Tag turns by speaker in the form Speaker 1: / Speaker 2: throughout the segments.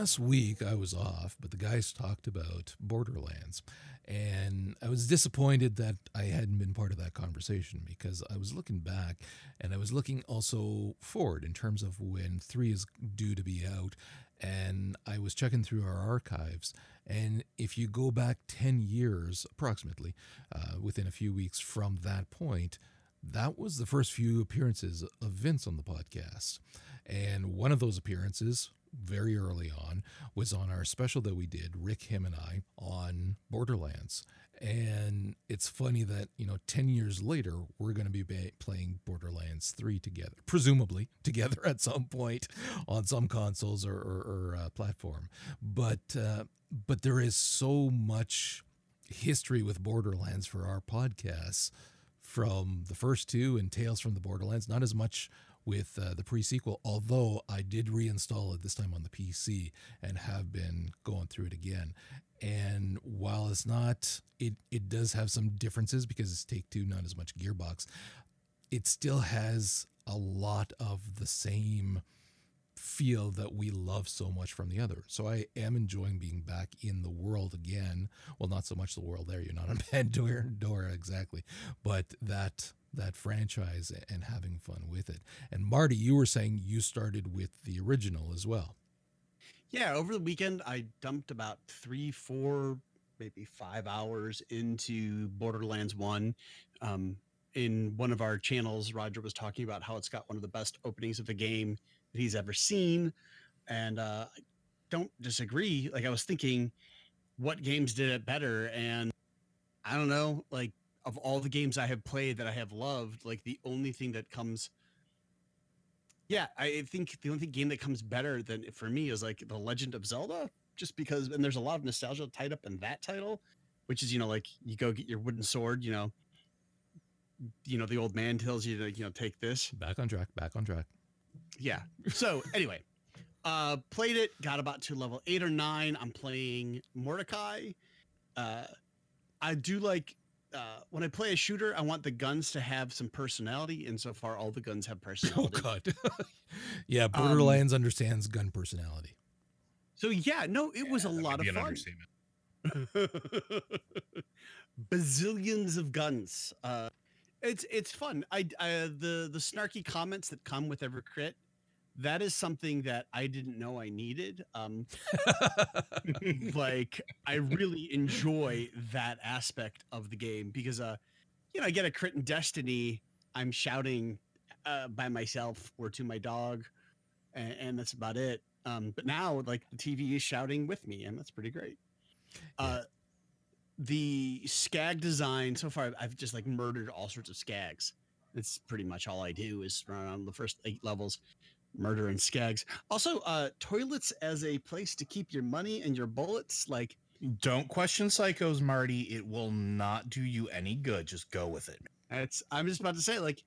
Speaker 1: Last week I was off, but the guys talked about Borderlands. And I was disappointed that I hadn't been part of that conversation because I was looking back and I was looking also forward in terms of when 3 is due to be out. And I was checking through our archives. And if you go back 10 years, approximately, uh, within a few weeks from that point, that was the first few appearances of Vince on the podcast. And one of those appearances very early on was on our special that we did, Rick, him, and I, on Borderlands. And it's funny that, you know, 10 years later, we're going to be playing Borderlands 3 together, presumably together at some point on some consoles or, or, or uh, platform. But, uh, but there is so much history with Borderlands for our podcasts from the first two and Tales from the Borderlands, not as much with uh, the pre-sequel although i did reinstall it this time on the pc and have been going through it again and while it's not it it does have some differences because it's take two not as much gearbox it still has a lot of the same feel that we love so much from the other. So I am enjoying being back in the world again. Well, not so much the world there. You're not on Pandora exactly, but that that franchise and having fun with it. And Marty, you were saying you started with the original as well.
Speaker 2: Yeah, over the weekend I dumped about three, four, maybe five hours into Borderlands One. Um, in one of our channels, Roger was talking about how it's got one of the best openings of a game that he's ever seen, and uh, I don't disagree. Like I was thinking, what games did it better? And I don't know, like of all the games I have played that I have loved, like the only thing that comes yeah, I think the only game that comes better than for me is like The Legend of Zelda, just because and there's a lot of nostalgia tied up in that title, which is, you know, like you go get your wooden sword, you know, you know, the old man tells you to, you know, take this.
Speaker 1: Back on track, back on track.
Speaker 2: Yeah. So anyway, uh played it, got about to level eight or nine. I'm playing Mordecai. Uh I do like uh, when I play a shooter, I want the guns to have some personality, and so far, all the guns have personality. Oh.
Speaker 1: God, yeah. Borderlands understands gun personality.
Speaker 2: So yeah, no, it was a lot of fun.
Speaker 3: understatement.
Speaker 2: Bazillions of guns. Uh, it's it's fun. I, I the the snarky comments that come with every crit. That is something that I didn't know I needed. Um, like I really enjoy that aspect of the game because uh you know I get a crit in Destiny I'm shouting uh, by myself or to my dog and, and that's about it um but now like the TV is shouting with me and that's pretty great. Uh the skag design so far I've just like murdered all sorts of skags. It's pretty much all I do is run on the first eight levels murder and skags also uh toilets as a place to keep your money and your bullets like
Speaker 3: Don't question psychos, Marty. It will not do you any good. Just go with it.
Speaker 2: It's I'm just about to say like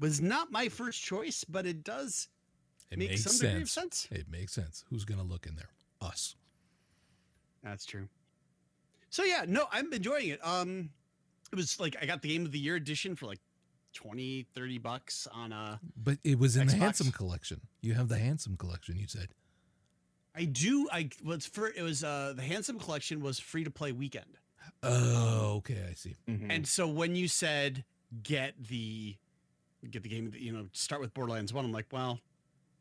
Speaker 2: was not my first choice, but it does
Speaker 1: It
Speaker 2: make
Speaker 1: makes
Speaker 2: some degree of
Speaker 1: sense.
Speaker 2: sense.
Speaker 1: It makes sense. Who's gonna look in there? Us.
Speaker 2: That's true. So yeah, no, I'm enjoying it. Um it was like I got the game of the year edition for like 20, 30 bucks on a
Speaker 1: But it was in the handsome collection. You have the handsome collection. You said.
Speaker 2: I do I was for it was uh the handsome collection was free to play weekend.
Speaker 1: Oh, okay. I see.
Speaker 2: And so when you said get the get the game, you know, start with Borderlands 1, I'm like, well,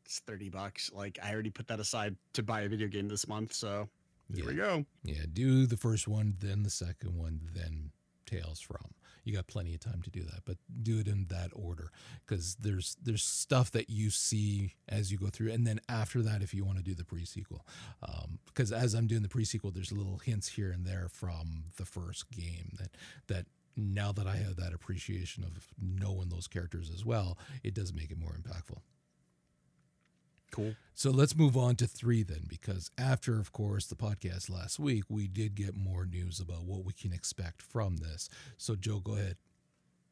Speaker 2: it's 30 bucks. Like I already put that aside to buy a video game this month, so here we go.
Speaker 1: Yeah. Do the first one, then the second one, then Tales from. You got plenty of time to do that, but do it in that order because there's there's stuff that you see as you go through, and then after that, if you want to do the pre-sequel, um, because as I'm doing the pre-sequel, there's little hints here and there from the first game that that now that I have that appreciation of knowing those characters as well, it does make it more impactful.
Speaker 3: Cool.
Speaker 1: So let's move on to three then, because after, of course, the podcast last week, we did get more news about what we can expect from this. So, Joe, go ahead.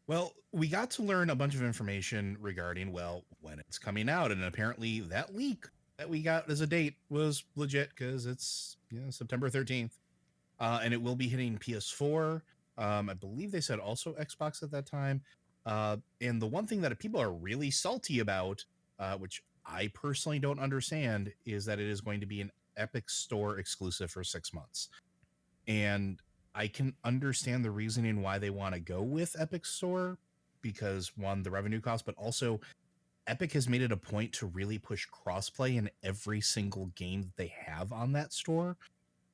Speaker 3: Well, we got to learn a bunch of information regarding, well, when it's coming out. And apparently that leak that we got as a date was legit because it's you know, September 13th. Uh, and it will be hitting PS4. Um, I believe they said also Xbox at that time. Uh, and the one thing that people are really salty about, uh, which I personally don't understand, is that it is going to be an Epic Store exclusive for six months. And I can understand the reasoning why they want to go with Epic Store because one, the revenue cost, but also Epic has made it a point to really push crossplay in every single game that they have on that store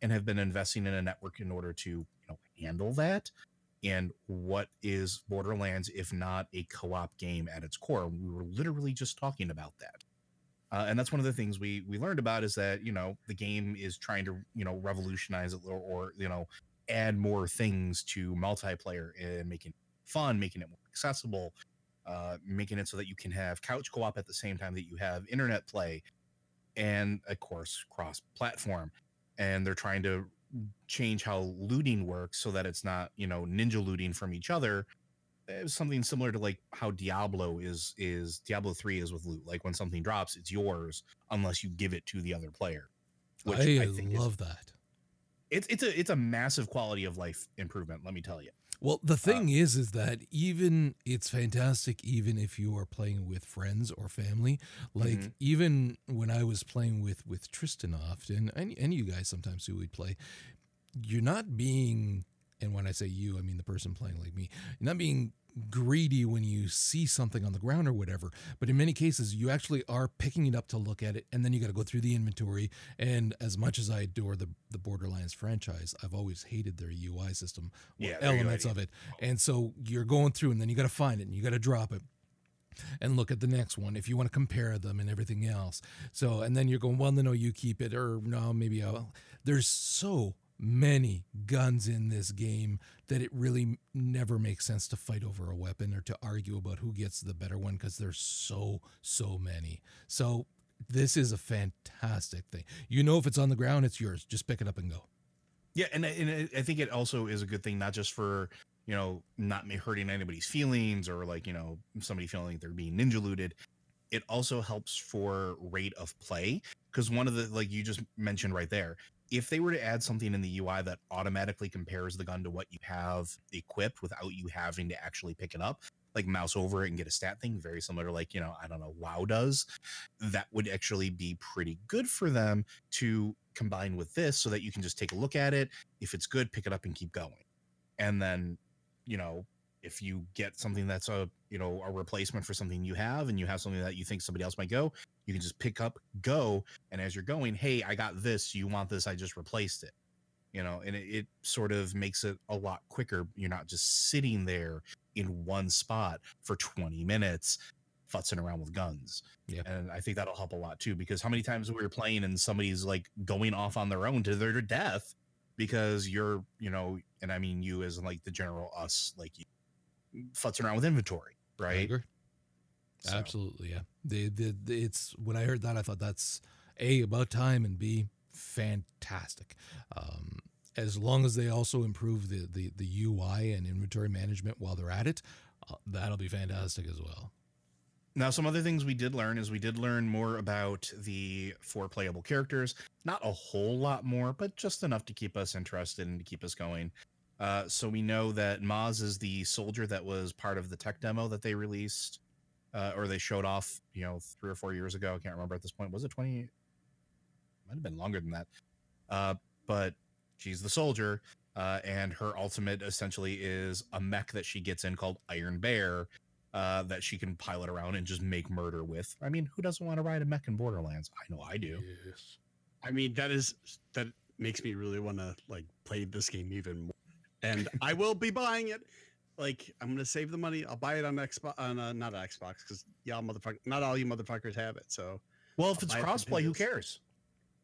Speaker 3: and have been investing in a network in order to you know handle that. And what is borderlands if not a co-op game at its core? We were literally just talking about that uh, and that's one of the things we we learned about is that you know the game is trying to you know revolutionize it or, or you know add more things to multiplayer and making it fun making it more accessible uh, making it so that you can have couch co-op at the same time that you have internet play and of course cross platform and they're trying to change how looting works so that it's not you know ninja looting from each other it's something similar to like how diablo is is diablo 3 is with loot like when something drops it's yours unless you give it to the other player
Speaker 1: which i, I love is, that
Speaker 3: it's it's a it's a massive quality of life improvement let me tell you
Speaker 1: well, the thing um, is, is that even it's fantastic, even if you are playing with friends or family. Like mm-hmm. even when I was playing with with Tristan often, and and you guys sometimes who would play, you're not being, and when I say you, I mean the person playing like me. Not being greedy when you see something on the ground or whatever. But in many cases, you actually are picking it up to look at it, and then you got to go through the inventory. And as much as I adore the the Borderlands franchise, I've always hated their UI system, yeah, elements of it. And so you're going through, and then you got to find it, and you got to drop it and look at the next one if you want to compare them and everything else. So, and then you're going, well, no, you keep it, or no, maybe I'll. There's so many guns in this game that it really never makes sense to fight over a weapon or to argue about who gets the better one because there's so so many. So this is a fantastic thing. You know if it's on the ground it's yours. Just pick it up and go.
Speaker 3: Yeah and, and i think it also is a good thing not just for you know not hurting anybody's feelings or like you know somebody feeling like they're being ninja looted. It also helps for rate of play because one of the like you just mentioned right there if they were to add something in the UI that automatically compares the gun to what you have equipped without you having to actually pick it up, like mouse over it and get a stat thing, very similar to like, you know, I don't know, WoW does, that would actually be pretty good for them to combine with this so that you can just take a look at it. If it's good, pick it up and keep going. And then, you know, if you get something that's a you know a replacement for something you have and you have something that you think somebody else might go you can just pick up go and as you're going hey i got this you want this i just replaced it you know and it, it sort of makes it a lot quicker you're not just sitting there in one spot for 20 minutes futzing around with guns. Yeah. And I think that'll help a lot too, because how many times we were playing and somebody's like going off on their own to their death because you're, you know, and I mean you as like the general us, like you futzing around with inventory, right?
Speaker 1: So. Absolutely, yeah. The, the, the it's when I heard that, I thought that's a about time and b fantastic. Um, as long as they also improve the, the the UI and inventory management while they're at it, uh, that'll be fantastic as well.
Speaker 3: Now, some other things we did learn is we did learn more about the four playable characters. Not a whole lot more, but just enough to keep us interested and to keep us going. Uh, so we know that Maz is the soldier that was part of the tech demo that they released, uh, or they showed off, you know, three or four years ago. I can't remember at this point. Was it 20? Might have been longer than that. Uh, but she's the soldier, uh, and her ultimate essentially is a mech that she gets in called Iron Bear. Uh, that she can pilot around and just make murder with. I mean, who doesn't want to ride a mech in Borderlands? I know I do. Yes.
Speaker 2: I mean, that is that makes me really want to like play this game even more and I will be buying it. Like I'm gonna save the money. I'll buy it on Xbox, on uh, not Xbox, because y'all motherfucker, not all you motherfuckers have it. So,
Speaker 3: well, if I'll it's crossplay, who cares?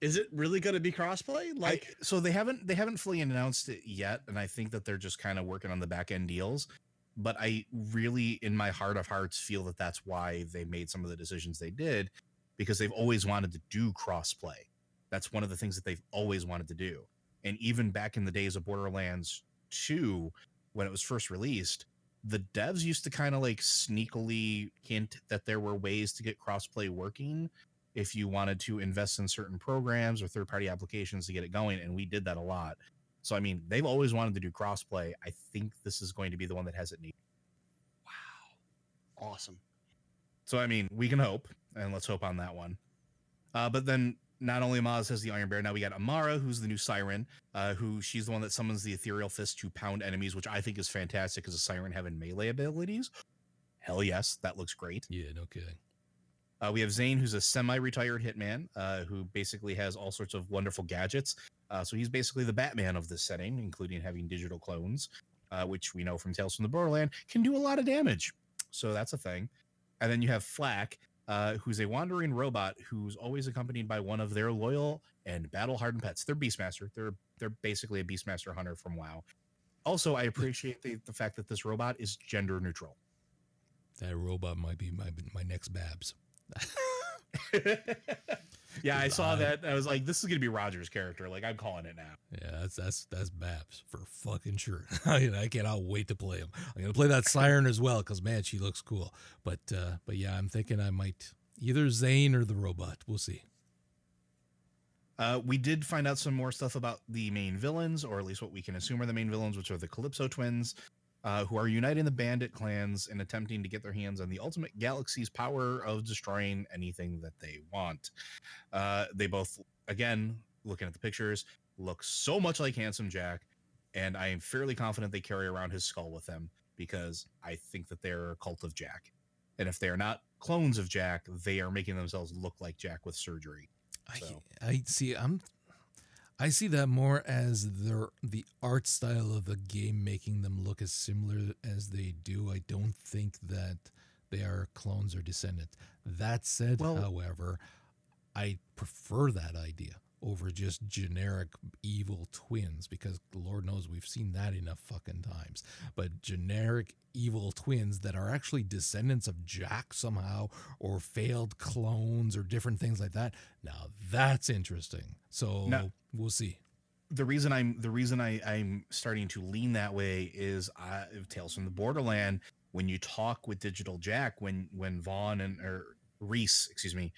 Speaker 2: Is it really going to be crossplay? Like,
Speaker 3: I, so they haven't they haven't fully announced it yet, and I think that they're just kind of working on the back end deals. But I really, in my heart of hearts, feel that that's why they made some of the decisions they did, because they've always wanted to do crossplay. That's one of the things that they've always wanted to do. And even back in the days of Borderlands 2, when it was first released, the devs used to kind of like sneakily hint that there were ways to get crossplay working if you wanted to invest in certain programs or third party applications to get it going. And we did that a lot. So, I mean, they've always wanted to do crossplay. I think this is going to be the one that has it neat.
Speaker 2: Wow. Awesome.
Speaker 3: So, I mean, we can hope, and let's hope on that one. Uh, but then not only Amaz has the Iron Bear, now we got Amara, who's the new Siren, uh, who she's the one that summons the Ethereal Fist to pound enemies, which I think is fantastic as a Siren having melee abilities. Hell yes, that looks great.
Speaker 1: Yeah, no kidding.
Speaker 3: Uh, we have Zane, who's a semi-retired hitman, uh, who basically has all sorts of wonderful gadgets. Uh, so he's basically the Batman of this setting, including having digital clones, uh, which we know from Tales from the Borderland can do a lot of damage. So that's a thing. And then you have FL4K, uh, who's a wandering robot who's always accompanied by one of their loyal and battle-hardened pets. They're Beastmaster. They're they're basically a Beastmaster hunter from WoW. Also, I appreciate the, the fact that this robot is gender neutral.
Speaker 1: That robot might be my my next Babs.
Speaker 3: yeah, I saw that. I was like, this is gonna be Roger's character. Like, I'm calling it now.
Speaker 1: Yeah, that's that's that's Babs for fucking sure. I cannot wait to play him. I'm gonna play that Siren as well because man, she looks cool. But uh, but yeah, I'm thinking I might either Zane or the robot. We'll see.
Speaker 3: Uh, we did find out some more stuff about the main villains, or at least what we can assume are the main villains, which are the Calypso twins, uh, who are uniting the bandit clans and attempting to get their hands on the ultimate galaxy's power of destroying anything that they want. Uh, they both, again, looking at the pictures, look so much like Handsome Jack, and I am fairly confident they carry around his skull with them because I think that they're a cult of Jack. And if they are not clones of Jack, they are making themselves look like Jack with surgery.
Speaker 1: So. I, I see. I'm I see that more as their the art style of the game making them look as similar as they do. I don't think that they are clones or descendants. That said, well, however, I prefer that idea over just generic evil twins because Lord knows we've seen that enough fucking times. But generic evil twins that are actually descendants of Jack somehow or failed clones or different things like that. Now that's interesting. So now, we'll see.
Speaker 3: The reason I'm the reason I, I'm starting to lean that way is uh, Tales from the Borderland. When you talk with Digital Jack, when when Vaughn and or Rhys, excuse me,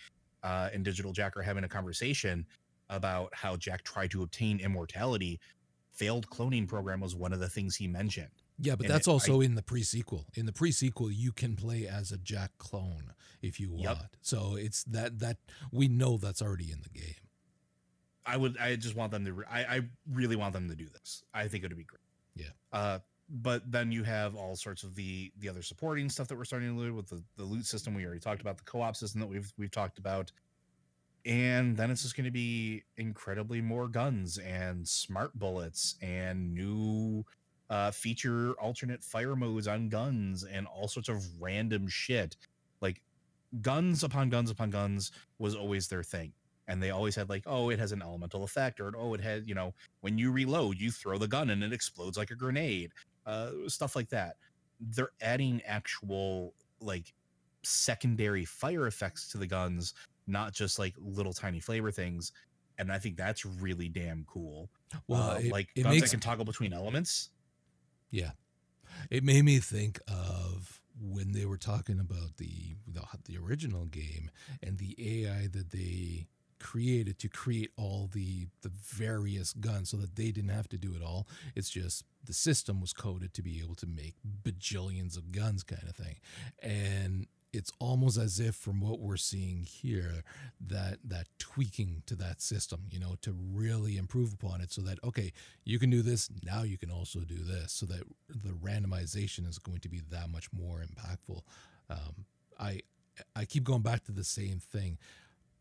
Speaker 3: uh, and Digital Jack are having a conversation, about how Jack tried to obtain immortality, failed cloning program was one of the things he mentioned.
Speaker 1: Yeah, but and that's it, also I, in the pre-sequel. In the pre-sequel, you can play as a Jack clone if you want. Yep. So it's that that we know that's already in the game.
Speaker 3: I would. I just want them to. I, I really want them to do this. I think it would be great.
Speaker 1: Yeah.
Speaker 3: Uh, but then you have all sorts of the the other supporting stuff that we're starting to do with the, the loot system. We already talked about the co-op system that we've we've talked about and then it's just going to be incredibly more guns and smart bullets and new uh, feature alternate fire modes on guns and all sorts of random shit. Like guns upon guns upon guns was always their thing. And they always had like, oh, it has an elemental effect, or oh, it had, you know, when you reload, you throw the gun and it explodes like a grenade, uh, stuff like that. They're adding actual like secondary fire effects to the guns not just like little tiny flavor things. And I think that's really damn cool. Well, uh, it, like it guns makes, that can toggle between elements.
Speaker 1: Yeah, it made me think of when they were talking about the, the the, original game and the AI that they created to create all the the various guns so that they didn't have to do it all it's just the system was coded to be able to make bajillions of guns kind of thing and it's almost as if from what we're seeing here that that tweaking to that system you know to really improve upon it so that okay you can do this now you can also do this so that the randomization is going to be that much more impactful. Um, i i keep going back to the same thing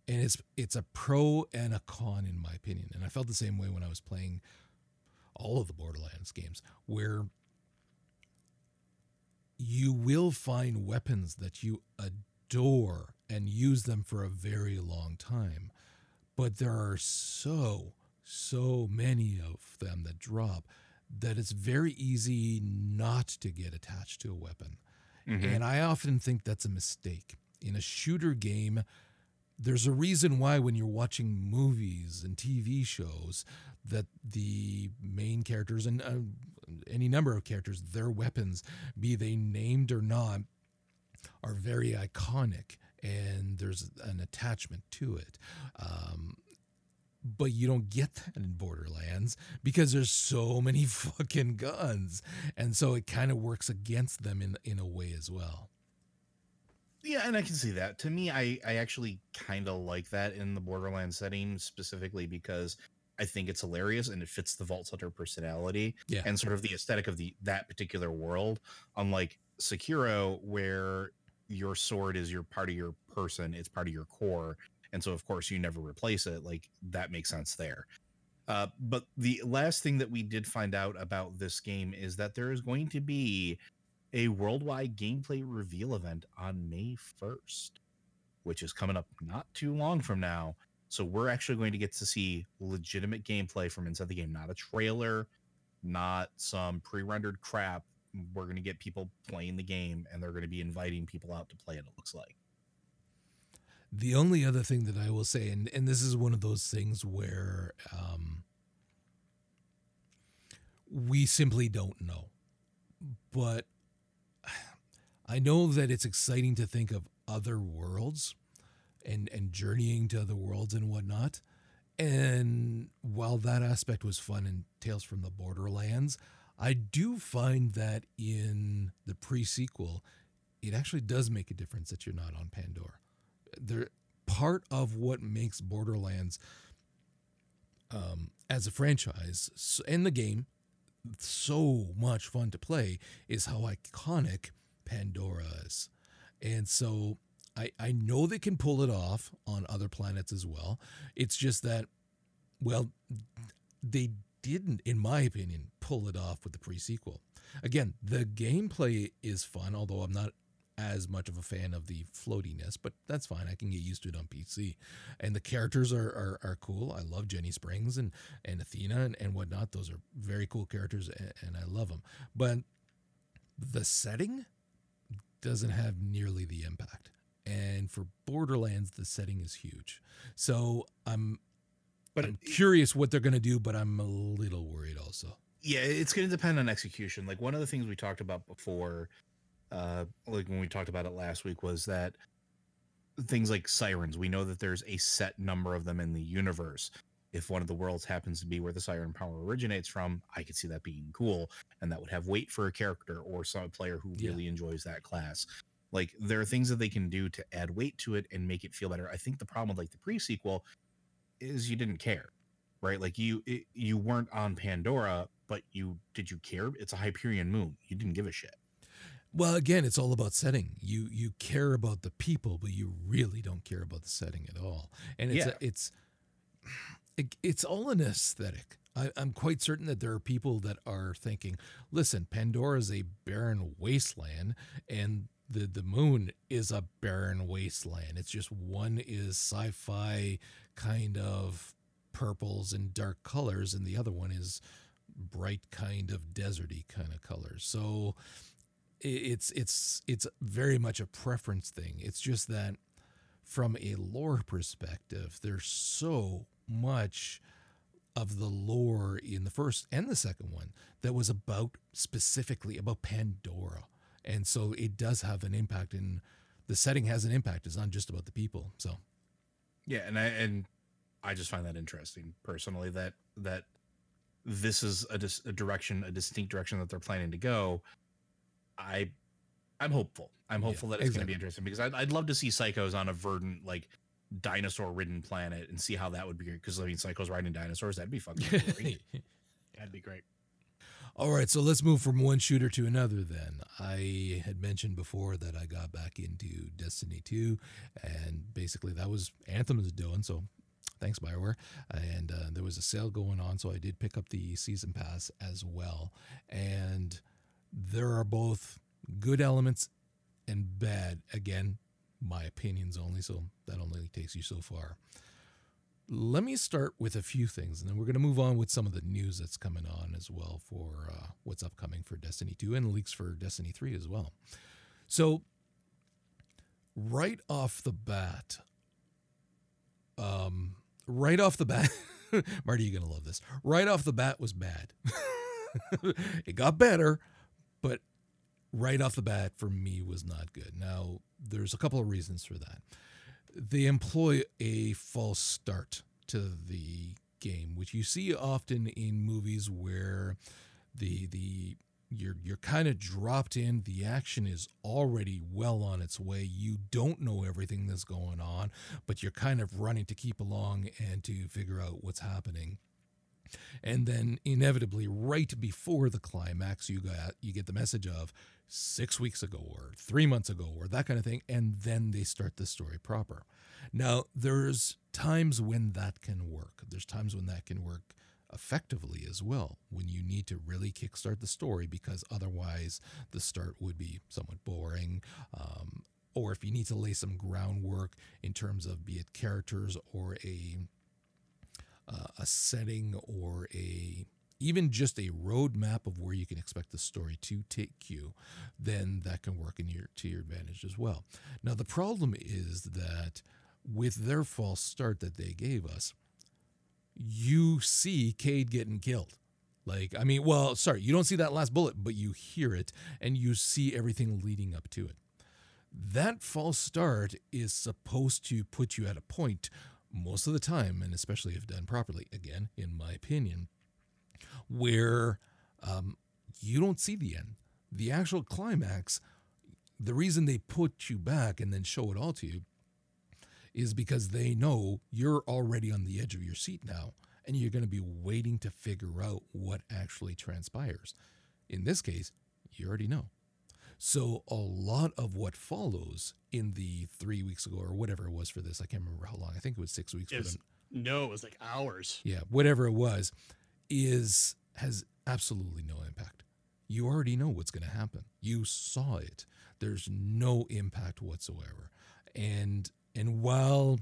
Speaker 1: and it's it's a pro and a con in my opinion and i felt the same way when i was playing all of the borderlands games where you will find weapons that you adore and use them for a very long time. But there are so, so many of them that drop that it's very easy not to get attached to a weapon. Mm-hmm. And I often think that's a mistake. In a shooter game, there's a reason why when you're watching movies and TV shows that the main characters and uh, any number of characters, their weapons, be they named or not, are very iconic and there's an attachment to it. Um, but you don't get that in Borderlands because there's so many fucking guns, and so it kind of works against them in in a way as well.
Speaker 3: Yeah, and I can see that. To me, I I actually kind of like that in the Borderlands setting specifically because I think it's hilarious and it fits the Vault Hunter personality
Speaker 1: Yeah.
Speaker 3: and sort of the aesthetic of the that particular world. Unlike Sekiro, where your sword is your part of your person, it's part of your core, and so of course you never replace it. Like that makes sense there. Uh, but the last thing that we did find out about this game is that there is going to be a worldwide gameplay reveal event on May 1st, which is coming up not too long from now. So we're actually going to get to see legitimate gameplay from inside the game, not a trailer, not some pre-rendered crap. We're going to get people playing the game and they're going to be inviting people out to play it, it looks like.
Speaker 1: The only other thing that I will say, and, and this is one of those things where um, we simply don't know. But I know that it's exciting to think of other worlds and, and journeying to other worlds and whatnot. And while that aspect was fun in Tales from the Borderlands, I do find that in the pre sequel, it actually does make a difference that you're not on Pandora they're part of what makes Borderlands um, as a franchise and the game so much fun to play is how iconic Pandora is. And so I, I know they can pull it off on other planets as well. It's just that, well, they didn't, in my opinion, pull it off with the pre sequel. Again, the gameplay is fun, although I'm not as much of a fan of the floatiness, but that's fine. I can get used to it on PC. And the characters are are, are cool. I love Janey Springs and and Athena and, and whatnot. Those are very cool characters, and, and I love them. But the setting doesn't have nearly the impact. And for Borderlands, the setting is huge. So I'm
Speaker 3: But
Speaker 1: I'm curious what they're going to do, but I'm a little worried also.
Speaker 3: yeah it's going to depend on execution like one of the things we talked about before uh like when we talked about it last week was that things like sirens we know that there's a set number of them in the universe if one of the worlds happens to be where the siren power originates from i could see that being cool and that would have weight for a character or some player who
Speaker 1: Yeah.
Speaker 3: really enjoys that class like there are things that they can do to add weight to it and make it feel better i think the problem with like the pre-sequel is you didn't care right? Like you it, you weren't on Pandora, but you did you care? It's a Hyperion moon. You didn't give a shit.
Speaker 1: Well, again, it's all about setting. You you care about the people, but you really don't care about the setting at all. And it's
Speaker 3: Yeah.
Speaker 1: it's it, it's all an aesthetic. I, I'm quite certain that there are people that are thinking, "Listen, Pandora is a barren wasteland, and the the moon is a barren wasteland. It's just one is sci-fi kind of purples and dark colors, and the other one is bright kind of deserty kind of colors. So it's it's it's very much a preference thing. It's just that from a lore perspective, there's so much of the lore in the first and the second one that was about specifically about Pandora. And so it does have an impact in the setting has an impact. It's not just about the people. So
Speaker 3: Yeah, and I and I just find that interesting personally that that this is a, dis, a direction, a distinct direction that they're planning to go. I I'm hopeful. I'm
Speaker 1: Yeah,
Speaker 3: hopeful that it's going to be interesting because I'd, I'd love to see Psychos on a verdant like dinosaur ridden planet and see how that would be because I mean Psychos riding dinosaurs that'd be fucking great.
Speaker 2: That'd be great.
Speaker 1: All right, so let's move from one shooter to another then. I had mentioned before that I got back into Destiny 2, and basically that was Anthem Anthem's doing, so thanks, Bioware. And uh, there was a sale going on, so I did pick up the season pass as well. And there are both good elements and bad. Again, my opinions only, so that only takes you so far let me start with a few things, and then we're going to move on with some of the news that's coming on as well for uh, what's upcoming for Destiny 2 and leaks for Destiny 3 as well. So, right off the bat, um, right off the bat, Marty, you're gonna love this. Right off the bat was bad. it got better, but right off the bat for me was not good. Now, there's a couple of reasons for that. They employ a false start to the game, which you see often in movies where the the you're you're kind of dropped in the action is already well on its way you don't know everything that's going on but you're kind of running to keep along and to figure out what's happening and then inevitably right before the climax you got you get the message of 6 weeks ago or 3 months ago or that kind of thing and then they start the story proper now there's times when that can work there's times when that can work effectively as well when you need to really kickstart the story because otherwise the start would be somewhat boring. Um, or if you need to lay some groundwork in terms of be it characters or a uh, a setting or a even just a roadmap of where you can expect the story to take you, then that can work in your to your advantage as well. Now the problem is that with their false start that they gave us, you see Cayde getting killed. Like, I mean, well, sorry, you don't see that last bullet, but you hear it and you see everything leading up to it. That false start is supposed to put you at a point most of the time, and especially if done properly, again, in my opinion, where um, you don't see the end. The actual climax, the reason they put you back and then show it all to you is because they know you're already on the edge of your seat now and you're going to be waiting to figure out what actually transpires. In this case, you already know. So, a lot of what follows in the three weeks ago or whatever it was for this, I can't remember how long, I think it was six weeks
Speaker 2: It
Speaker 1: for
Speaker 2: was,
Speaker 1: them.
Speaker 2: no, it was like hours.
Speaker 1: Yeah, whatever it was, is has absolutely no impact. You already know what's going to happen. You saw it. There's no impact whatsoever. And and while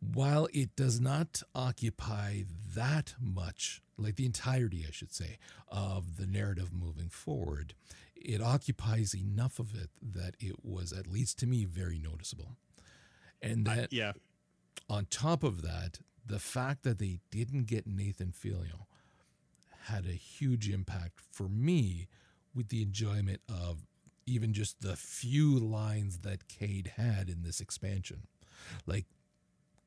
Speaker 1: while it does not occupy that much, like the entirety, I should say, of the narrative moving forward, it occupies enough of it that it was, at least to me, very noticeable. And
Speaker 2: I-
Speaker 1: that
Speaker 2: yeah.
Speaker 1: on top of that, the fact that they didn't get Nathan Fillion had a huge impact for me with the enjoyment of even just the few lines that Cayde had in this expansion. Like,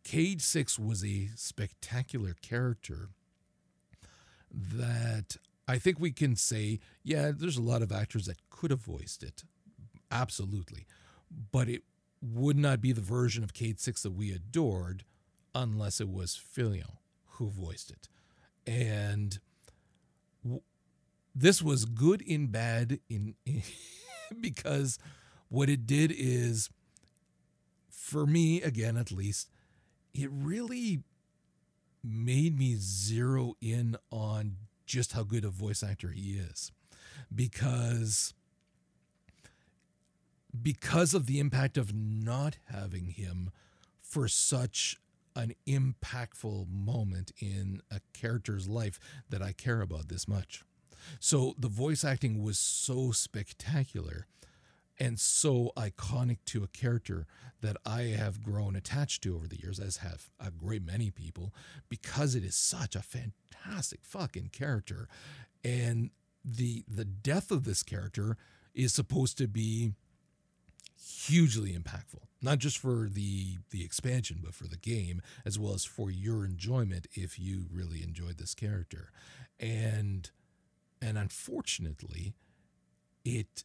Speaker 1: Cayde 6 was a spectacular character that I think we can say, yeah, there's a lot of actors that could have voiced it. Absolutely. But it would not be the version of Cayde 6 that we adored unless it was Fillion who voiced it. And w- this was good in bad in, because what it did is for me again at least it really made me zero in on just how good a voice actor he is because because of the impact of not having him for such an impactful moment in a character's life that I care about this much. So the voice acting was so spectacular and so iconic to a character that I have grown attached to over the years, as have a great many people, because it is such a fantastic fucking character. And the the death of this character is supposed to be hugely impactful not just for the the expansion but for the game as well as for your enjoyment if you really enjoyed this character and and unfortunately it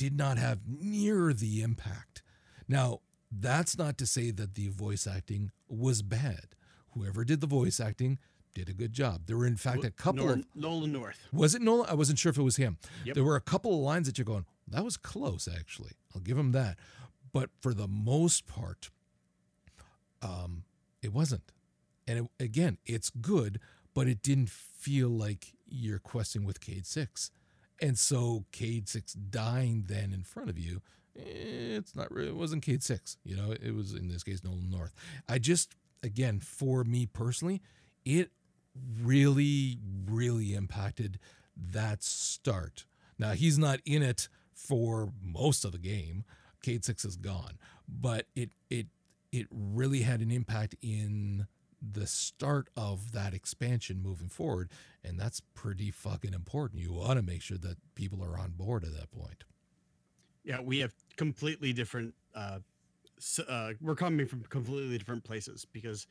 Speaker 1: did not have near the impact now that's not to say that the voice acting was bad whoever did the voice acting did a good job there were in fact a couple of
Speaker 2: Nolan North.
Speaker 1: was it Nolan? I wasn't sure if it was him.
Speaker 2: Yep.
Speaker 1: There were a couple of lines that you're going, that was close, actually. I'll give him that. But for the most part, um, it wasn't. And it, again, it's good, but it didn't feel like you're questing with Cayde 6. And so Cayde 6 dying then in front of you, eh, it's not really, it wasn't Cayde 6. You know, it was in this case Nolan North. I just, again, for me personally, it really, really impacted that start. Now he's not in it for most of the game. Cayde Six is gone, but it it it really had an impact in the start of that expansion moving forward. And that's pretty fucking important. You want to make sure that people are on board at that point.
Speaker 2: Yeah, we have completely different. Uh, uh, we're coming from completely different places because,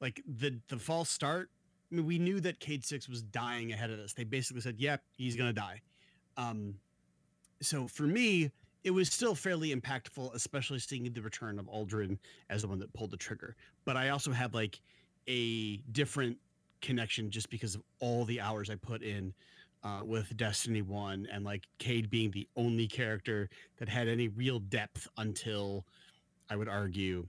Speaker 2: like the the false start, I mean, we knew that Cayde Six was dying ahead of us. They basically said, "Yep, he's gonna die." Um, so for me, it was still fairly impactful, especially seeing the return of Uldren as the one that pulled the trigger. But I also have like a different connection just because of all the hours I put in uh, with Destiny One and like Cayde being the only character that had any real depth until I would argue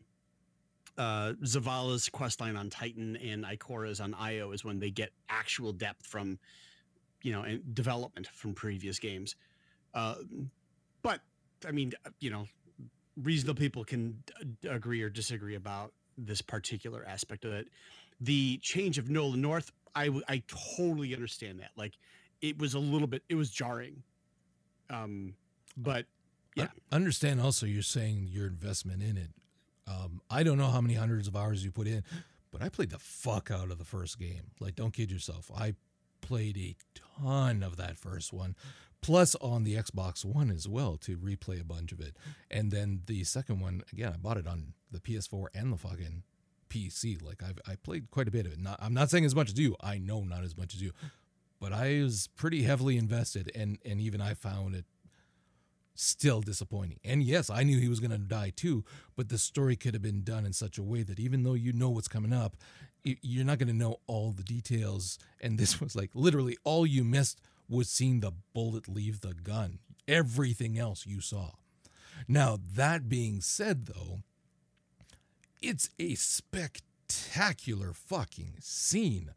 Speaker 2: uh, Zavala's questline on Titan and Ikora's on Io is when they get actual depth from you know and development from previous games. Uh, but I mean, you know, reasonable people can d- agree or disagree about this particular aspect of it. The change of Nolan North, I I totally understand that. Like, it was a little bit, it was jarring. Um, but yeah,
Speaker 1: I understand. Also, you're saying your investment in it. Um, I don't know how many hundreds of hours you put in, but I played the fuck out of the first game. Like, don't kid yourself. I played a ton of that first one plus on the Xbox One as well to replay a bunch of it. And then the second one, again, I bought it on the PS4 and the fucking PC. Like I've I played quite a bit of it. Not, I'm not saying as much as you. I know not as much as you, but I was pretty heavily invested, and and even I found it still disappointing. And yes, I knew he was going to die too, but the story could have been done in such a way that even though you know what's coming up, you're not going to know all the details. And this was like literally all you missed was seeing the bullet leave the gun. Everything else you saw. Now, that being said, though, it's a spectacular fucking scene.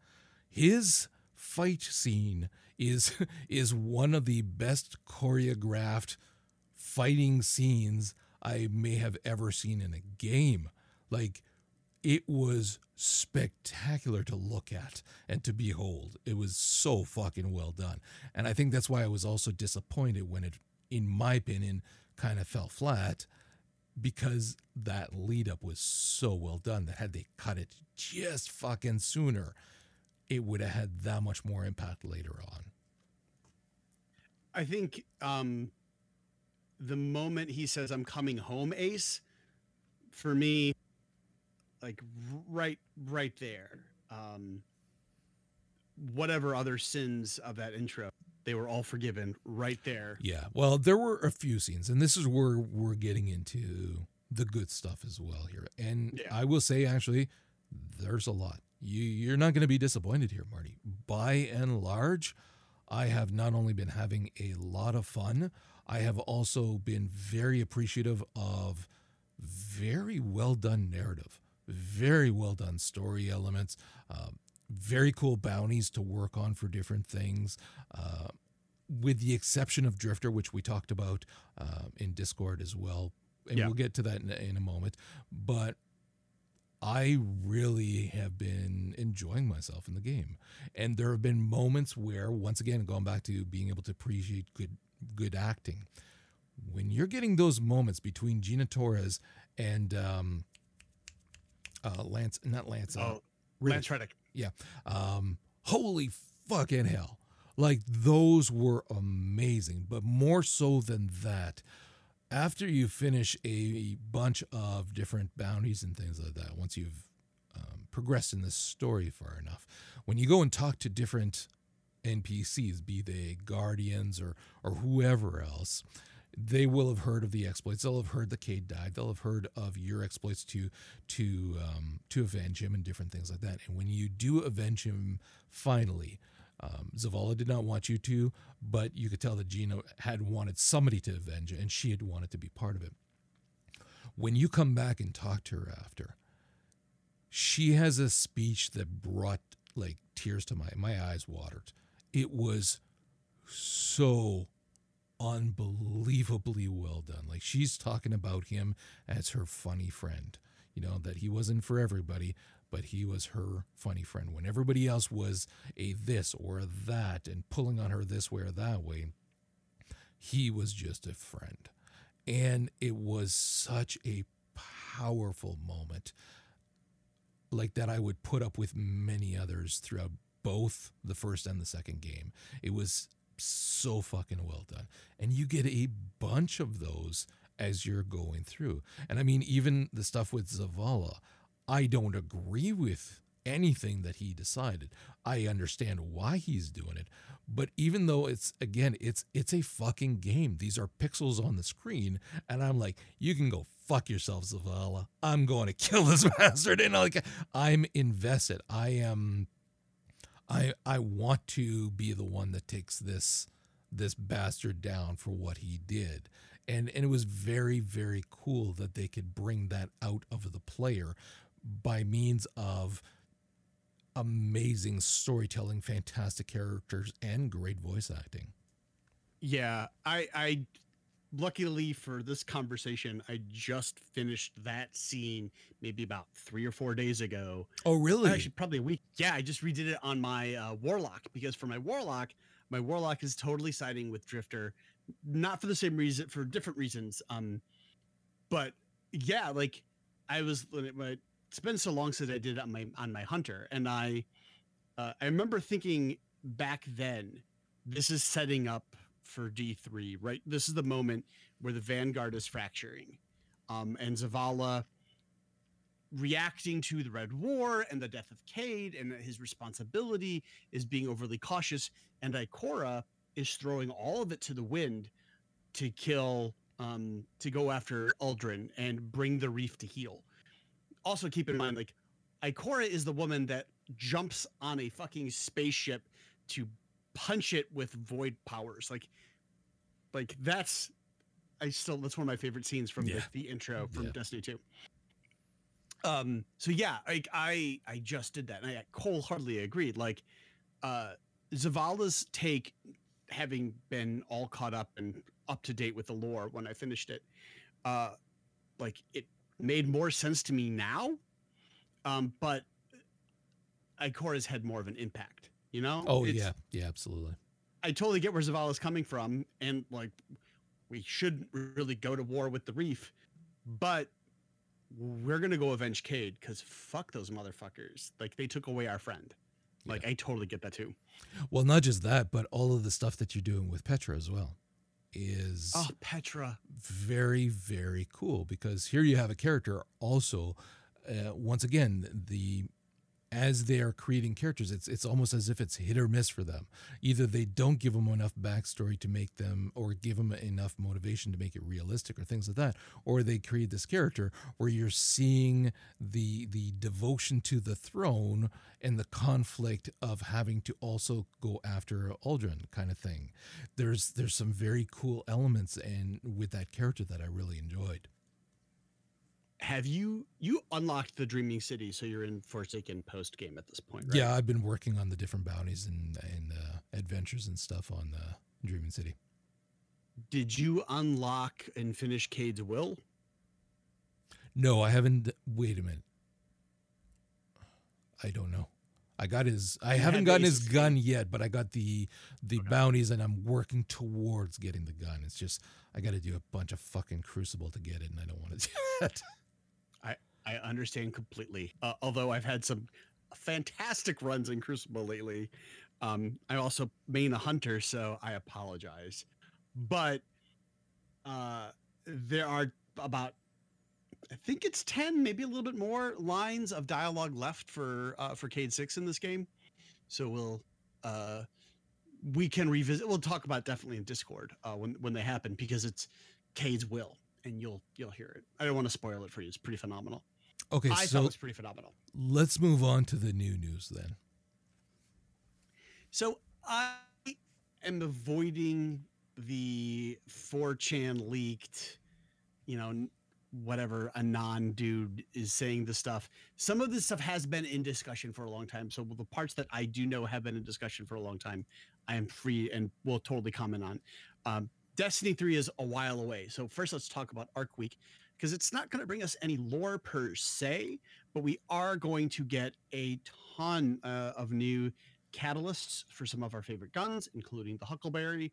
Speaker 1: His fight scene is is one of the best choreographed fighting scenes I may have ever seen in a game. Like it was spectacular to look at and to behold. It was so fucking well done. And I think that's why I was also disappointed when it, in my opinion, kind of fell flat because that lead up was so well done that had they cut it just fucking sooner, it would have had that much more impact later on.
Speaker 2: I think um, the moment he says, I'm coming home, Ace, for me, like right right there. Um whatever other sins of that intro they were all forgiven right there.
Speaker 1: Yeah well there were a few scenes and this is where we're getting into the good stuff as well here. And yeah. i will say actually there's a lot. You you're not going to be disappointed here marty. By and large i have not only been having a lot of fun i have also been very appreciative of very well done narrative very well done story elements, uh, very cool bounties to work on for different things. Uh, with the exception of Drifter, which we talked about uh, in Discord as well, and yeah. we'll get to that in, in a moment. But I really have been enjoying myself in the game. And there have been moments where, once again, going back to being able to appreciate good good acting, when you're getting those moments between Gina Torres and um, uh, Lance, not Lance. Uh, oh,
Speaker 2: Lance Reddick.
Speaker 1: Yeah. Um, holy fucking hell. Like those were amazing, but more so than that, after you finish a bunch of different bounties and things like that, once you've um, progressed in this story far enough, when you go and talk to different NPCs, be they guardians or or whoever else, they will have heard of the exploits. They'll have heard that Cayde died. They'll have heard of your exploits to to um, to avenge him and different things like that. And when you do avenge him, finally, um, Zavala did not want you to, but you could tell that Gina had wanted somebody to avenge, and she had wanted to be part of it. When you come back and talk to her after, she has a speech that brought like tears to my my eyes watered. It was so unbelievably well done. Like she's talking about him as her funny friend, you know, that he wasn't for everybody, but he was her funny friend. When everybody else was a this or a that and pulling on her this way or that way, he was just a friend. And it was such a powerful moment like that I would put up with many others throughout both the first and the second game. It was so fucking well done. And you get a bunch of those as you're going through. And I mean, even the stuff with Zavala, I don't agree with anything that he decided. I understand why he's doing it, but even though it's again, it's it's a fucking game. These are pixels on the screen, and I'm like, you can go fuck yourself, Zavala. I'm going to kill this bastard, and like I'm invested. I am. I I want to be the one that takes this this bastard down for what he did. And and it was very very cool that they could bring that out of the player by means of amazing storytelling, fantastic characters, and great voice acting.
Speaker 2: Yeah, I, I, luckily for this conversation, I just finished that scene maybe about three or four days ago.
Speaker 1: Oh, really?
Speaker 2: Actually, probably a week. Yeah, I just redid it on my uh, warlock because for my warlock, my warlock is totally siding with Drifter, not for the same reason, for different reasons. Um, but yeah, like I was it's been so long since I did it on my on my hunter, and I uh, I remember thinking back then, this is setting up for D three, right? This is the moment where the Vanguard is fracturing, um, and Zavala reacting to the Red War and the death of Cayde, and his responsibility is being overly cautious, and Ikora is throwing all of it to the wind to kill um, to go after Uldren and bring the reef to heal also keep in mind, like Ikora is the woman that jumps on a fucking spaceship to punch it with void powers. Like, like that's I still that's one of my favorite scenes from yeah. the, the, intro from yeah. Destiny 2. Um, so yeah, like I I just did that and I wholeheartedly agreed. Like uh Zavala's take having been all caught up and up to date with the lore when I finished it, uh like it made more sense to me now. Um, but Ikora's had more of an impact, you know?
Speaker 1: Oh yeah, yeah, absolutely.
Speaker 2: I totally get where Zavala's coming from, and like we shouldn't really go to war with the reef, but we're gonna go avenge Cayde because fuck those motherfuckers. Like they took away our friend. Like yeah. I totally get that too.
Speaker 1: Well, not just that, but all of the stuff that you're doing with Petra as well is
Speaker 2: oh Petra
Speaker 1: very very cool because here you have a character also uh, once again the as they are creating characters, it's it's almost as if it's hit or miss for them. Either they don't give them enough backstory to make them, or give them enough motivation to make it realistic, or things like that, or they create this character where you're seeing the the devotion to the throne and the conflict of having to also go after Uldren, kind of thing. There's there's some very cool elements and with that character that I really enjoyed
Speaker 2: have you you unlocked the dreaming city so you're in forsaken post game at this point right?
Speaker 1: yeah i've been working on the different bounties and and uh, adventures and stuff on uh, dreaming city.
Speaker 2: Did you unlock and finish Cayde's will?
Speaker 1: No i haven't wait a minute. I don't know. I got his i you haven't gotten his gun yet but i got the the bounties and i'm working towards getting the gun. It's just i got to do a bunch of fucking crucible to get it and i don't want to do that
Speaker 2: I understand completely. Uh, although I've had some fantastic runs in Crucible lately. Um, I also main a hunter, so I apologize. But uh, there are about, I think it's ten, maybe a little bit more lines of dialogue left for uh, for Cayde Six in this game. So we'll uh, we can revisit. We'll talk about definitely in Discord uh, when when they happen because it's Cayde's will, and you'll you'll hear it. I don't want to spoil it for you. It's pretty phenomenal.
Speaker 1: Okay,
Speaker 2: I
Speaker 1: so thought
Speaker 2: it was pretty phenomenal.
Speaker 1: Let's move on to the new news then.
Speaker 2: So I am avoiding the 4chan leaked, you know, whatever a non dude is saying the stuff. Some of this stuff has been in discussion for a long time. So the parts that I do know have been in discussion for a long time, I am free and will totally comment on. Um, Destiny 3 is a while away. So first let's talk about Arc Week because it's not going to bring us any lore per se, but we are going to get a ton uh, of new catalysts for some of our favorite guns, including the Huckleberry.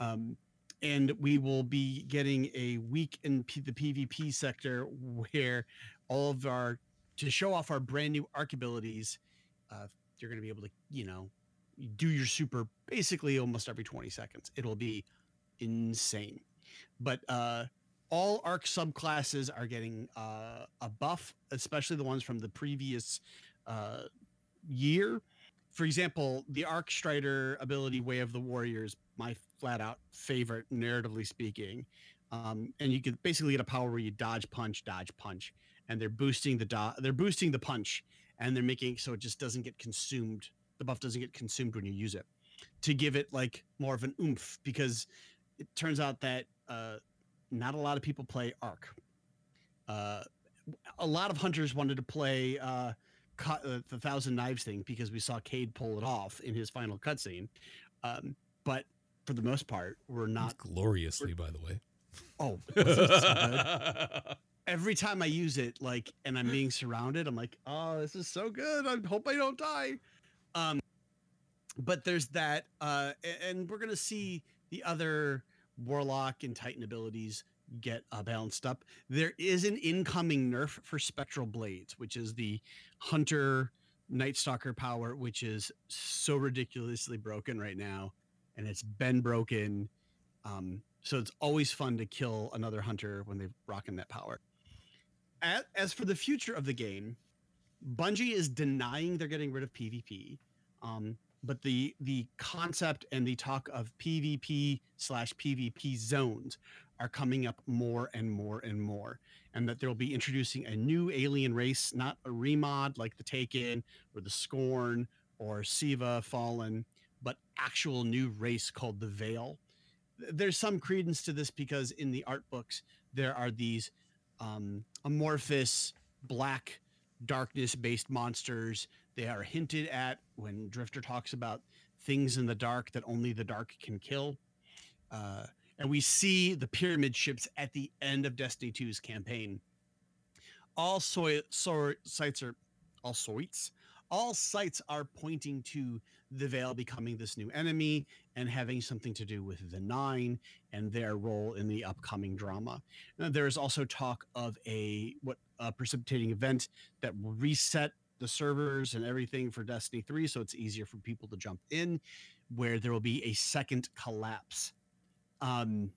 Speaker 2: Um, and we will be getting a week in P- the PvP sector where all of our to show off our brand new arc abilities. Uh, you're going to be able to, you know, do your super basically almost every 20 seconds. It'll be insane. But uh, all arc subclasses are getting uh, a buff, especially the ones from the previous uh, year. For example, the Arc Strider ability, Way of the Warriors, my flat out favorite, narratively speaking. Um, and you can basically get a power where you dodge, punch, dodge, punch, and they're boosting the do- they're boosting the punch, and they're making so it just doesn't get consumed. The buff doesn't get consumed when you use it, to give it like more of an oomph. Because it turns out that uh, not a lot of people play Arc. Uh, a lot of hunters wanted to play uh, cut, uh, the Thousand Knives thing because we saw Cayde pull it off in his final cutscene. Um, but for the most part, we're not.
Speaker 1: gloriously, by the way.
Speaker 2: Oh, so every time I use it, like, and I'm being surrounded, I'm like, oh, this is so good. I hope I don't die. Um, but there's that, uh, and we're gonna see the other warlock and titan abilities get uh, balanced up. There is an incoming nerf for spectral blades, which is the hunter night stalker power, which is so ridiculously broken right now, and it's been broken. Um, so it's always fun to kill another hunter when they're rocking that power. As, as for the future of the game, Bungie is denying they're getting rid of PvP. Um, but the the concept and the talk of PvP slash PvP zones are coming up more and more and more, and that they'll be introducing a new alien race, not a remod like the Taken or the Scorn or Siva Fallen, but actual new race called the Veil. There's some credence to this because in the art books there are these um, amorphous black darkness based monsters they are hinted at when Drifter talks about things in the dark that only the dark can kill. Uh, and we see the pyramid ships at the end of Destiny 2's campaign. All soy, soy, sites are all sites. All sites are pointing to the Veil becoming this new enemy and having something to do with the Nine and their role in the upcoming drama. Now, there is also talk of a what a precipitating event that will reset the servers and everything for Destiny 3 so it's easier for people to jump in where there will be a second collapse. Um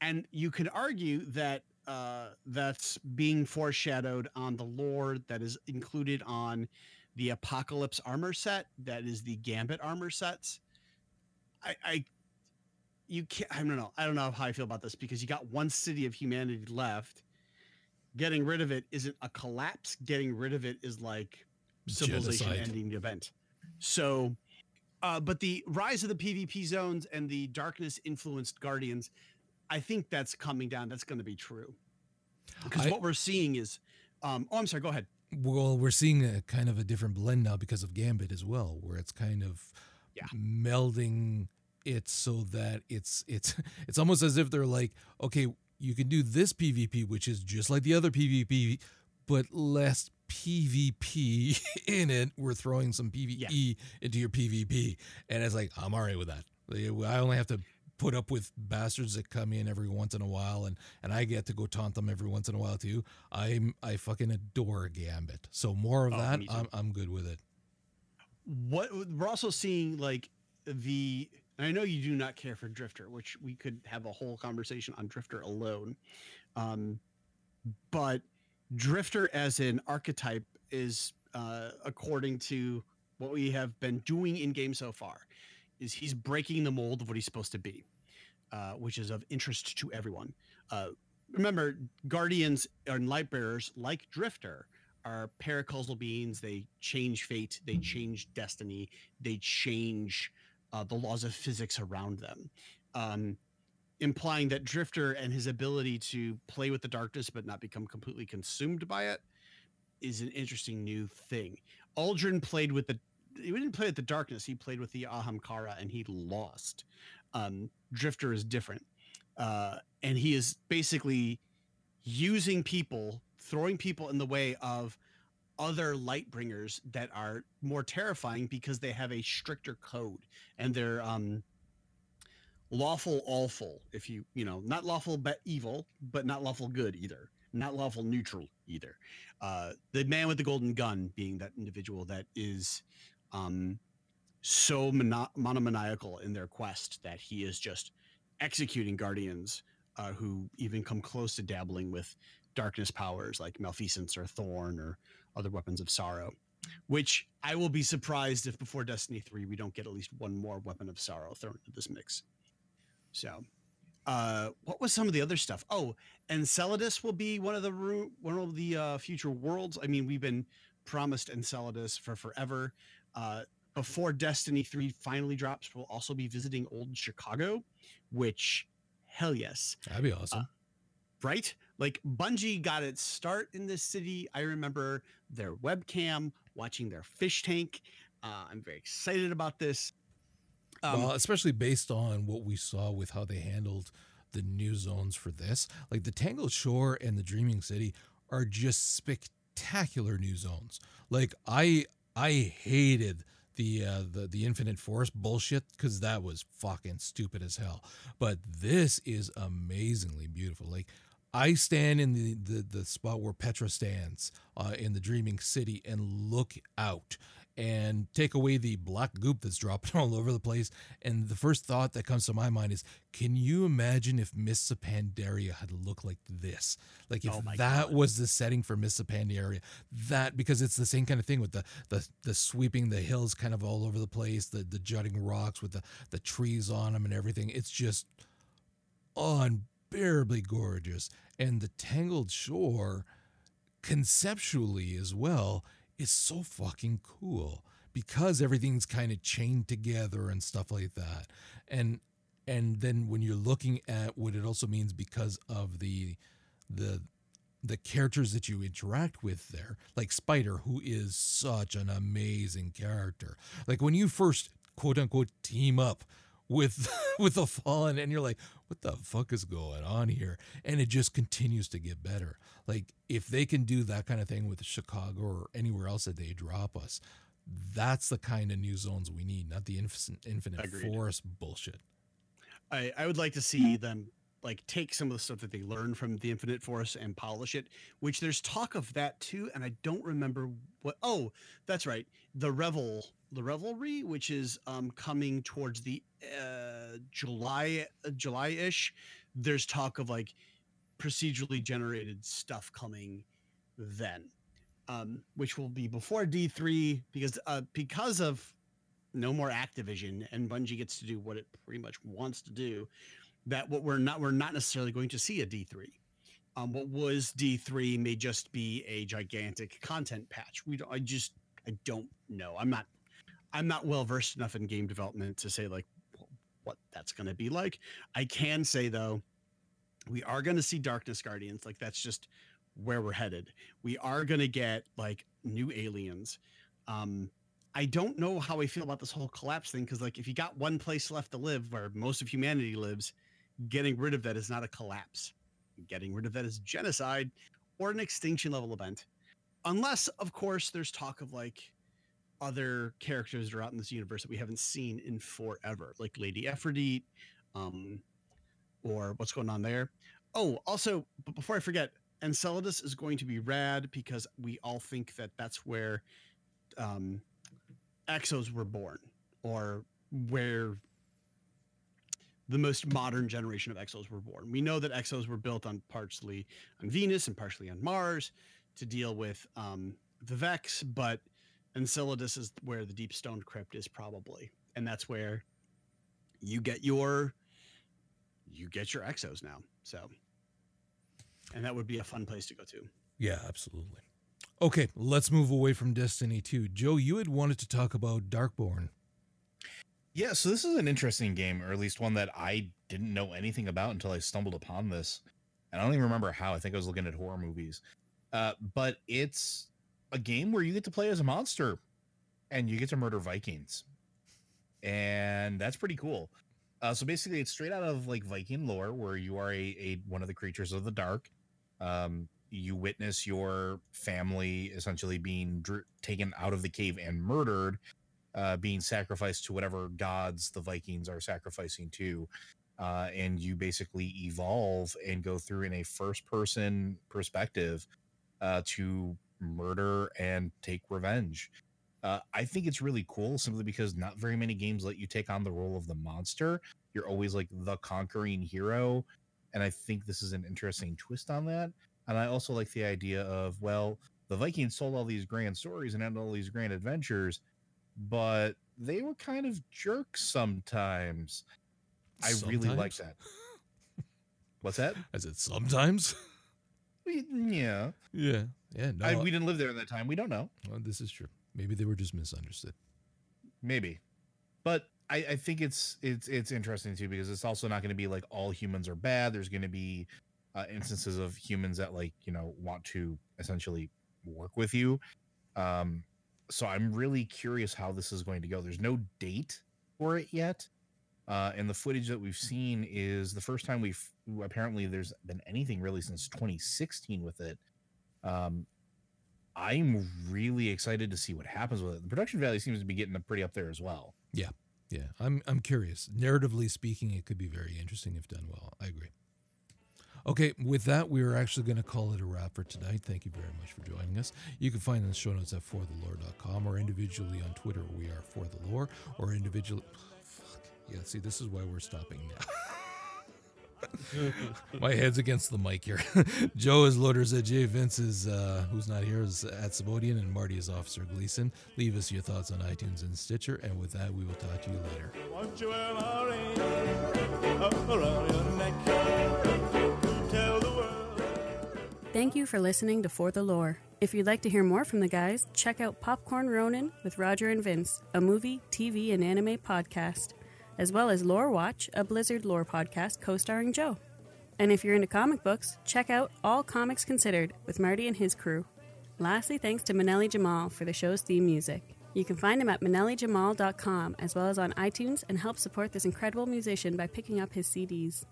Speaker 2: and you could argue that uh that's being foreshadowed on the lore that is included on the Apocalypse armor set that is the Gambit armor sets. I I you can't I don't know. I don't know how I feel about this because you got one city of humanity left. Getting rid of it isn't a collapse. Getting rid of it is like civilization
Speaker 1: Genocide.
Speaker 2: ending event. So, uh, but the rise of the PvP zones and the darkness influenced guardians, I think that's coming down. That's going to be true because
Speaker 1: I-
Speaker 2: what we're seeing is, um, oh, I'm sorry. Go ahead.
Speaker 1: Well, we're seeing a kind of a different blend now because of Gambit as well, where it's kind of
Speaker 2: Yeah.
Speaker 1: melding it so that it's it's it's almost as if they're like, okay, you can do this PvP, which is just like the other PvP, but less PvP in it. We're throwing some PvE into your PvP, and it's like I'm alright with that. I only have to put up with bastards that come in every once in a while and and I get to go taunt them every once in a while too. I'm I fucking adore Gambit. So more of
Speaker 2: Oh,
Speaker 1: that. I'm I'm good with it.
Speaker 2: what we're also seeing like the and I know you do not care for Drifter, which we could have a whole conversation on Drifter alone. Um, but Drifter as an archetype is uh, according to what we have been doing in game so far is he's breaking the mold of what he's supposed to be, uh, which is of interest to everyone. Uh, remember, guardians and light bearers like Drifter are paracausal beings. They change fate, they change destiny, they change uh, the laws of physics around them. Um, implying that Drifter and his ability to play with the darkness but not become completely consumed by it is an interesting new thing. Uldren played with the he didn't play with the darkness, he played with the Ahamkara and he lost. Um, Drifter is different. Uh, and he is basically using people, throwing people in the way of other light bringers that are more terrifying because they have a stricter code and they're um lawful awful. If you you know not lawful but evil, but not lawful good either. Not lawful neutral either. Uh, the man with the golden gun being that individual that is um, so mono- monomaniacal in their quest that he is just executing guardians uh, who even come close to dabbling with darkness powers like Malfeasance or Thorn or other weapons of sorrow. Which I will be surprised if before Destiny 3 we don't get at least one more weapon of sorrow thrown into this mix. So, uh, what was some of the other stuff? Oh, Enceladus will be one of the one of the uh, future worlds. I mean, we've been promised Enceladus for forever. Uh, before Destiny 3 finally drops, we'll also be visiting old Chicago, which hell yes.
Speaker 1: That'd be awesome.
Speaker 2: right? Like Bungie got its start in this city. I remember their webcam, watching their fish tank. Uh, I'm very excited about this. Um,
Speaker 1: well, especially based on what we saw with how they handled the new zones for this. Like the Tangled Shore and the Dreaming City are just spectacular new zones. Like I I hated the uh, the the Infinite Forest bullshit because that was fucking stupid as hell. But this is amazingly beautiful. Like I stand in the the, the spot where Petra stands uh, in the Dreaming City and look out and take away the black goop that's dropping all over the place. And the first thought that comes to my mind is, can you imagine if Mists of Pandaria had looked like this? Like if
Speaker 2: Oh
Speaker 1: that
Speaker 2: God.
Speaker 1: was the setting for Mists of Pandaria, that because it's the same kind of thing with the the the sweeping the hills kind of all over the place, the the jutting rocks with the the trees on them and everything. It's just unbearably gorgeous. And the tangled shore conceptually as well is so fucking cool because everything's kind of chained together and stuff like that. And and then when you're looking at what it also means because of the the the characters that you interact with there, like Spider, who is such an amazing character. Like when you first quote unquote team up with with the fallen and you're like what the fuck is going on here? And it just continues to get better. Like if they can do that kind of thing with chicago or anywhere else that they drop us that's the kind of new zones we need not the infinite, infinite
Speaker 2: Agreed.
Speaker 1: forest bullshit.
Speaker 2: I, I would like to see them like take some of the stuff that they learned from the Infinite Forest and polish it. Which there's talk of that too, and I don't remember what. Oh, that's right, the Revel, the Revelry, which is um, coming towards the uh, July, uh, July-ish. There's talk of like procedurally generated stuff coming then, um, which will be before D3 because uh, because of no more Activision and Bungie gets to do what it pretty much wants to do. That what we're not we're not necessarily going to see a D3. Um, what was D3 may just be a gigantic content patch. We don't, I just I don't know. I'm not I'm not well versed enough in game development to say like what that's going to be like. I can say though, we are going to see Darkness Guardians. Like that's just where we're headed. We are going to get like new aliens. Um, I don't know how I feel about this whole collapse thing because, like, if you got one place left to live where most of humanity lives, getting rid of that is not a collapse. Getting rid of that is genocide or an extinction level event. Unless, of course, there's talk of like other characters that are out in this universe that we haven't seen in forever, like Lady Efrideet, um, or what's going on there. Oh, also, but before I forget, Enceladus is going to be rad because we all think that that's where um, exos were born or where the most modern generation of exos were born. We know that exos were built on partially on Venus and partially on Mars to deal with um, the Vex, but Enceladus is where the Deep Stone Crypt is probably, and that's where you get your you get your exos now. So, and that would be a fun place to go to.
Speaker 1: yeah absolutely okay let's move away from destiny 2 joe you had wanted to talk about darkborn
Speaker 3: Yeah, so this is an interesting game, or at least one that I didn't know anything about until I stumbled upon this. And I don't even remember how. I think I was looking at horror movies. Uh, but it's a game where you get to play as a monster and you get to murder Vikings. And that's pretty cool. Uh, so basically, it's straight out of like Viking lore, where you are a, a one of the creatures of the dark. Um, you witness your family essentially being dr- taken out of the cave and murdered, uh, being sacrificed to whatever gods the Vikings are sacrificing to. Uh, and you basically evolve and go through in a first person perspective uh, to murder and take revenge. Uh, I think it's really cool simply because not very many games let you take on the role of the monster. You're always like the conquering hero. And I think this is an interesting twist on that. And I also like the idea of, well, the Vikings told all these grand stories and had all these grand adventures, but they were kind of jerks sometimes. I really like that. What's that?
Speaker 1: I said sometimes.
Speaker 3: We- Yeah.
Speaker 1: yeah, yeah. No,
Speaker 3: I, we didn't live there at that time. We don't know.
Speaker 1: well, this is true. Maybe they were just misunderstood.
Speaker 3: maybe but I, I think it's it's it's interesting too because it's also not going to be like all humans are bad there's going to be uh, instances of humans that like you know want to essentially work with you um so i'm really curious how this is going to go there's no date for it yet uh and the footage that we've seen is the first time we've apparently there's been anything really since 2016 with it um i'm really excited to see what happens with it the production value seems to be getting pretty up there as well
Speaker 1: Yeah, yeah. I'm I'm curious. Narratively speaking, it could be very interesting if done well. I agree. Okay, with that, we are actually going to call it a wrap for tonight. Thank you very much for joining us. You can find the show notes at forthelore.com or individually on Twitter. We are for the lore or individually. fuck. Yeah, see, this is why we're stopping now. My head's against the mic here. Joe is Loaders at J. Vince is, uh, who's not here, is at Sabodian, and Marty is Officer Gleason. Leave us your thoughts on iTunes and Stitcher, and with that, we will talk to you later.
Speaker 4: Thank you for listening to For the Lore. If you'd like to hear more from the guys, check out Popcorn Ronin with Roger and Vince, a movie, TV, and anime podcast, as well as Lore Watch, a Blizzard lore podcast co starring Joe. And if you're into comic books, check out All Comics Considered with Marty and his crew. Lastly, thanks to Manelli Jamal for the show's theme music. You can find him at manellijamal.com as well as on iTunes and help support this incredible musician by picking up his CDs.